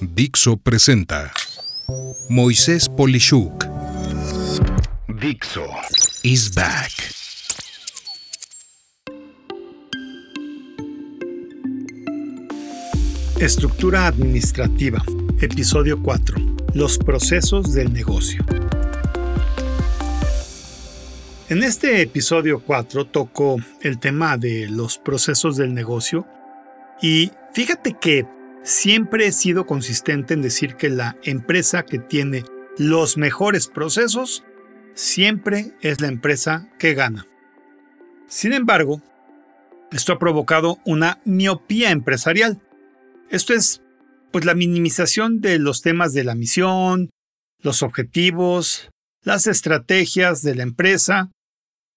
Dixo presenta Moisés Polishuk. Dixo is back. Estructura administrativa. Episodio 4. Los procesos del negocio. En este episodio 4 toco el tema de los procesos del negocio y fíjate que siempre he sido consistente en decir que la empresa que tiene los mejores procesos siempre es la empresa que gana. Sin embargo, esto ha provocado una miopía empresarial. Esto es pues la minimización de los temas de la misión, los objetivos, las estrategias de la empresa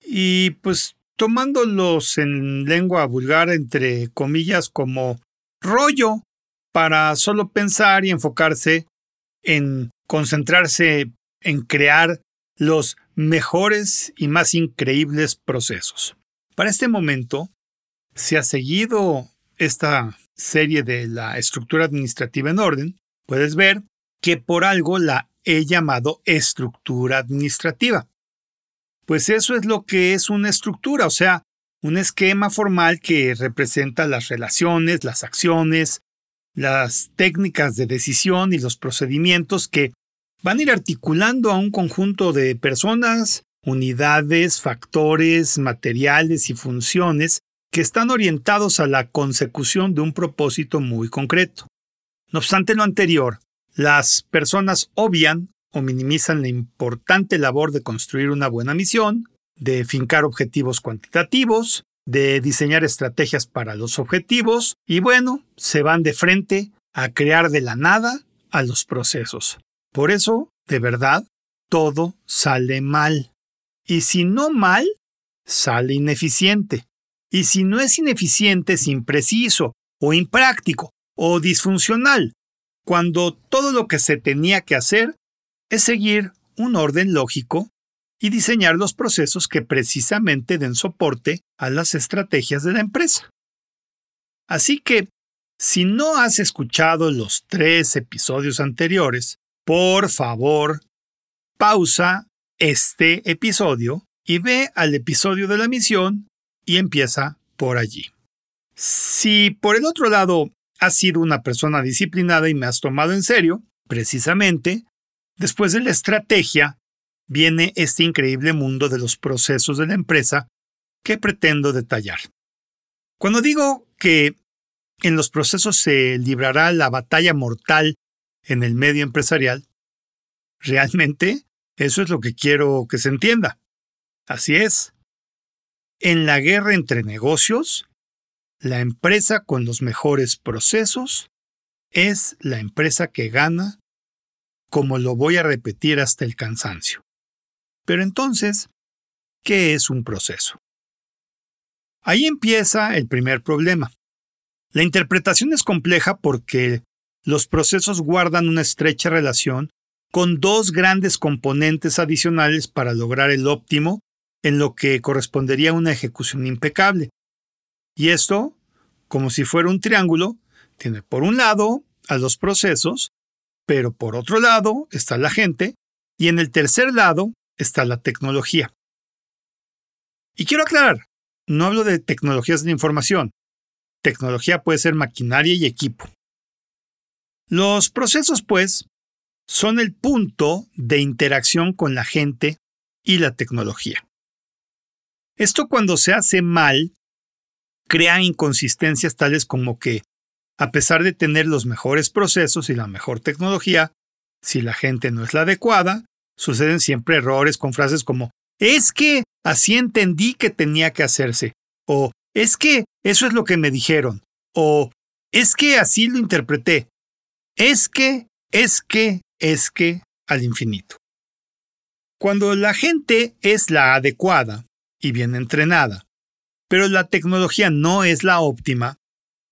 y pues tomándolos en lengua vulgar entre comillas como rollo para solo pensar y enfocarse en concentrarse en crear los mejores y más increíbles procesos. Para este momento, si has seguido esta serie de la estructura administrativa en orden, puedes ver que por algo la he llamado estructura administrativa. Pues eso es lo que es una estructura, o sea, un esquema formal que representa las relaciones, las acciones, las técnicas de decisión y los procedimientos que van a ir articulando a un conjunto de personas, unidades, factores, materiales y funciones que están orientados a la consecución de un propósito muy concreto. No obstante lo anterior, las personas obvian o minimizan la importante labor de construir una buena misión, de fincar objetivos cuantitativos, de diseñar estrategias para los objetivos y bueno, se van de frente a crear de la nada a los procesos. Por eso, de verdad, todo sale mal. Y si no mal, sale ineficiente. Y si no es ineficiente, es impreciso, o impráctico, o disfuncional, cuando todo lo que se tenía que hacer es seguir un orden lógico y diseñar los procesos que precisamente den soporte a las estrategias de la empresa. Así que, si no has escuchado los tres episodios anteriores, por favor, pausa este episodio y ve al episodio de la misión y empieza por allí. Si por el otro lado has sido una persona disciplinada y me has tomado en serio, precisamente Después de la estrategia, viene este increíble mundo de los procesos de la empresa que pretendo detallar. Cuando digo que en los procesos se librará la batalla mortal en el medio empresarial, realmente eso es lo que quiero que se entienda. Así es. En la guerra entre negocios, la empresa con los mejores procesos es la empresa que gana como lo voy a repetir hasta el cansancio. Pero entonces, ¿qué es un proceso? Ahí empieza el primer problema. La interpretación es compleja porque los procesos guardan una estrecha relación con dos grandes componentes adicionales para lograr el óptimo en lo que correspondería a una ejecución impecable. Y esto, como si fuera un triángulo, tiene por un lado a los procesos pero por otro lado está la gente y en el tercer lado está la tecnología. Y quiero aclarar, no hablo de tecnologías de información. Tecnología puede ser maquinaria y equipo. Los procesos, pues, son el punto de interacción con la gente y la tecnología. Esto cuando se hace mal, crea inconsistencias tales como que a pesar de tener los mejores procesos y la mejor tecnología, si la gente no es la adecuada, suceden siempre errores con frases como es que así entendí que tenía que hacerse, o es que eso es lo que me dijeron, o es que así lo interpreté, es que, es que, es que, al infinito. Cuando la gente es la adecuada y bien entrenada, pero la tecnología no es la óptima,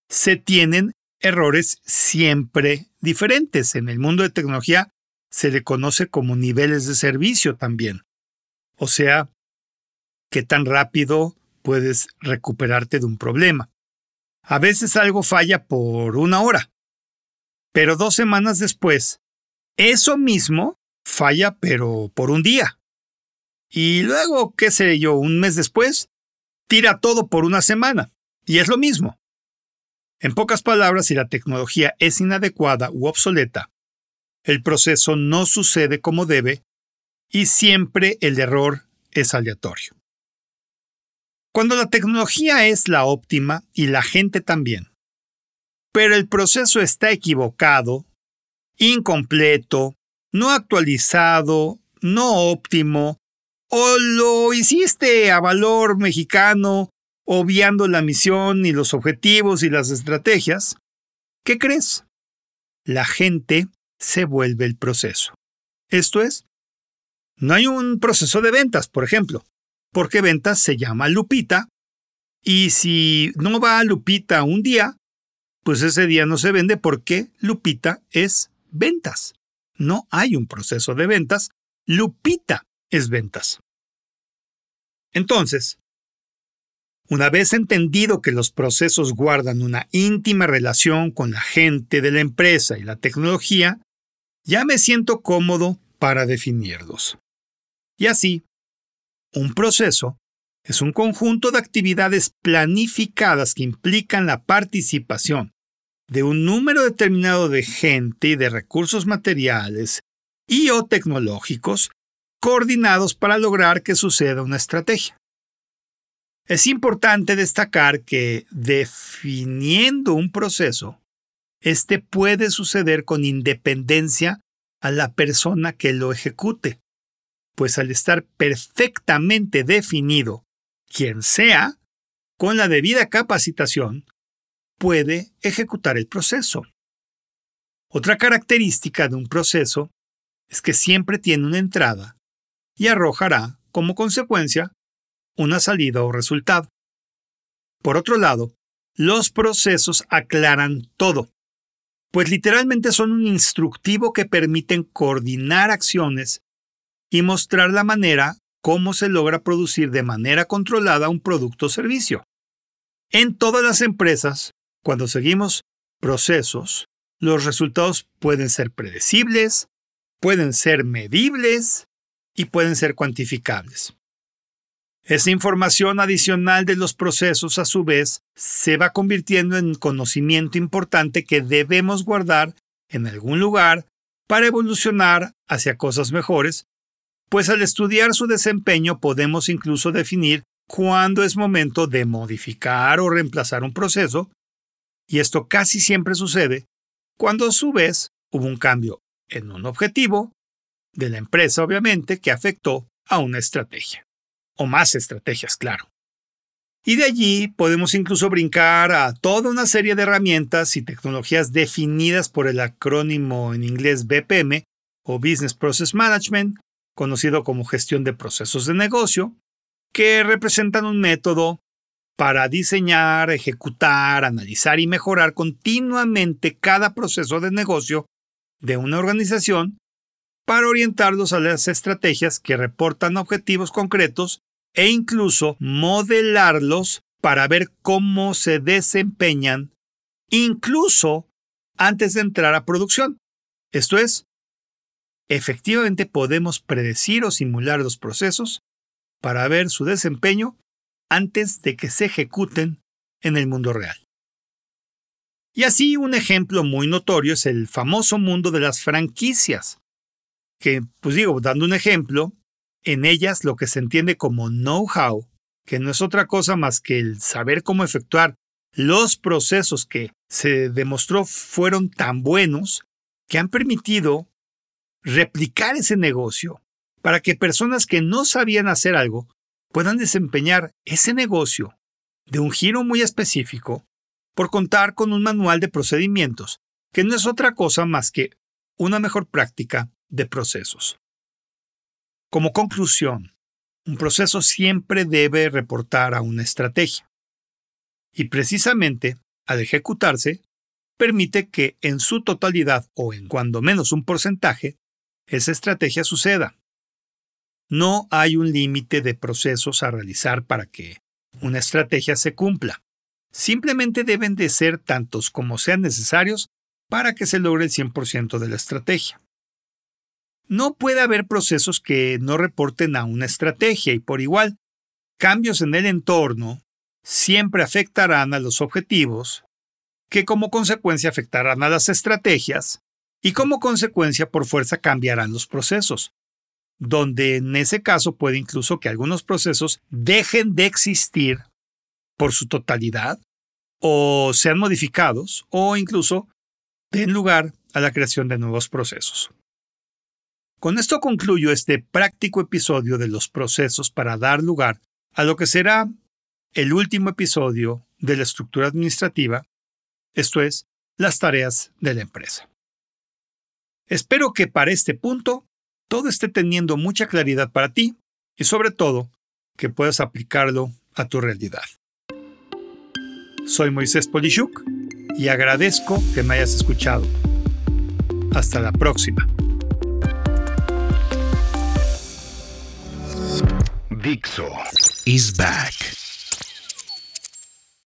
se tienen errores siempre diferentes. En el mundo de tecnología se le conoce como niveles de servicio también. O sea, qué tan rápido puedes recuperarte de un problema. A veces algo falla por una hora, Pero dos semanas después, eso mismo falla, pero por un día. Y luego, qué sé yo, un mes después, tira todo por una semana. Y es lo mismo. En pocas palabras, si la tecnología es inadecuada u obsoleta, el proceso no sucede como debe y siempre el error es aleatorio. Cuando la tecnología es la óptima y la gente también, pero el proceso está equivocado, incompleto, no actualizado, no óptimo, o lo hiciste a valor mexicano, obviando la misión y los objetivos y las estrategias, ¿qué crees? La gente se vuelve el proceso. Esto es, no hay un proceso de ventas, por ejemplo, porque ventas se llama Lupita, y si no va a Lupita un día, pues ese día no se vende porque Lupita es ventas. No hay un proceso de ventas, Lupita es ventas. Entonces, una vez entendido que los procesos guardan una íntima relación con la gente de la empresa y la tecnología, ya me siento cómodo para definirlos. Y así, un proceso es un conjunto de actividades planificadas que implican la participación de un número determinado de gente y de recursos materiales y o tecnológicos coordinados para lograr que suceda una estrategia. Es importante destacar que definiendo un proceso, este puede suceder con independencia a la persona que lo ejecute, pues al estar perfectamente definido, quien sea, con la debida capacitación, puede ejecutar el proceso. Otra característica de un proceso es que siempre tiene una entrada y arrojará, como consecuencia, una salida o resultado. Por otro lado, los procesos aclaran todo, pues literalmente son un instructivo que permiten coordinar acciones y mostrar la manera cómo se logra producir de manera controlada un producto o servicio. En todas las empresas, cuando seguimos procesos, los resultados pueden ser predecibles, pueden ser medibles y pueden ser cuantificables. Esa información adicional de los procesos, a su vez, se va convirtiendo en conocimiento importante que debemos guardar en algún lugar para evolucionar hacia cosas mejores, pues al estudiar su desempeño podemos incluso definir cuándo es momento de modificar o reemplazar un proceso, y esto casi siempre sucede cuando a su vez hubo un cambio en un objetivo de la empresa, obviamente, que afectó a una estrategia o más estrategias, claro. Y de allí podemos incluso brincar a toda una serie de herramientas y tecnologías definidas por el acrónimo en inglés BPM o Business Process Management, conocido como gestión de procesos de negocio, que representan un método para diseñar, ejecutar, analizar y mejorar continuamente cada proceso de negocio de una organización para orientarlos a las estrategias que reportan objetivos concretos e incluso modelarlos para ver cómo se desempeñan incluso antes de entrar a producción. Esto es, efectivamente podemos predecir o simular los procesos para ver su desempeño antes de que se ejecuten en el mundo real. Y así un ejemplo muy notorio es el famoso mundo de las franquicias, que, pues digo, dando un ejemplo, en ellas lo que se entiende como know-how, que no es otra cosa más que el saber cómo efectuar los procesos que se demostró fueron tan buenos que han permitido replicar ese negocio para que personas que no sabían hacer algo puedan desempeñar ese negocio de un giro muy específico por contar con un manual de procedimientos, que no es otra cosa más que una mejor práctica de procesos. Como conclusión, un proceso siempre debe reportar a una estrategia. Y precisamente, al ejecutarse, permite que en su totalidad o en cuando menos un porcentaje, esa estrategia suceda. No hay un límite de procesos a realizar para que una estrategia se cumpla. Simplemente deben de ser tantos como sean necesarios para que se logre el 100% de la estrategia. No puede haber procesos que no reporten a una estrategia y por igual, cambios en el entorno siempre afectarán a los objetivos, que como consecuencia afectarán a las estrategias y como consecuencia por fuerza cambiarán los procesos, donde en ese caso puede incluso que algunos procesos dejen de existir por su totalidad o sean modificados o incluso den lugar a la creación de nuevos procesos. Con esto concluyo este práctico episodio de los procesos para dar lugar a lo que será el último episodio de la estructura administrativa, esto es, las tareas de la empresa. Espero que para este punto todo esté teniendo mucha claridad para ti y sobre todo que puedas aplicarlo a tu realidad. Soy Moisés Polishuk y agradezco que me hayas escuchado. Hasta la próxima. Dixo is back.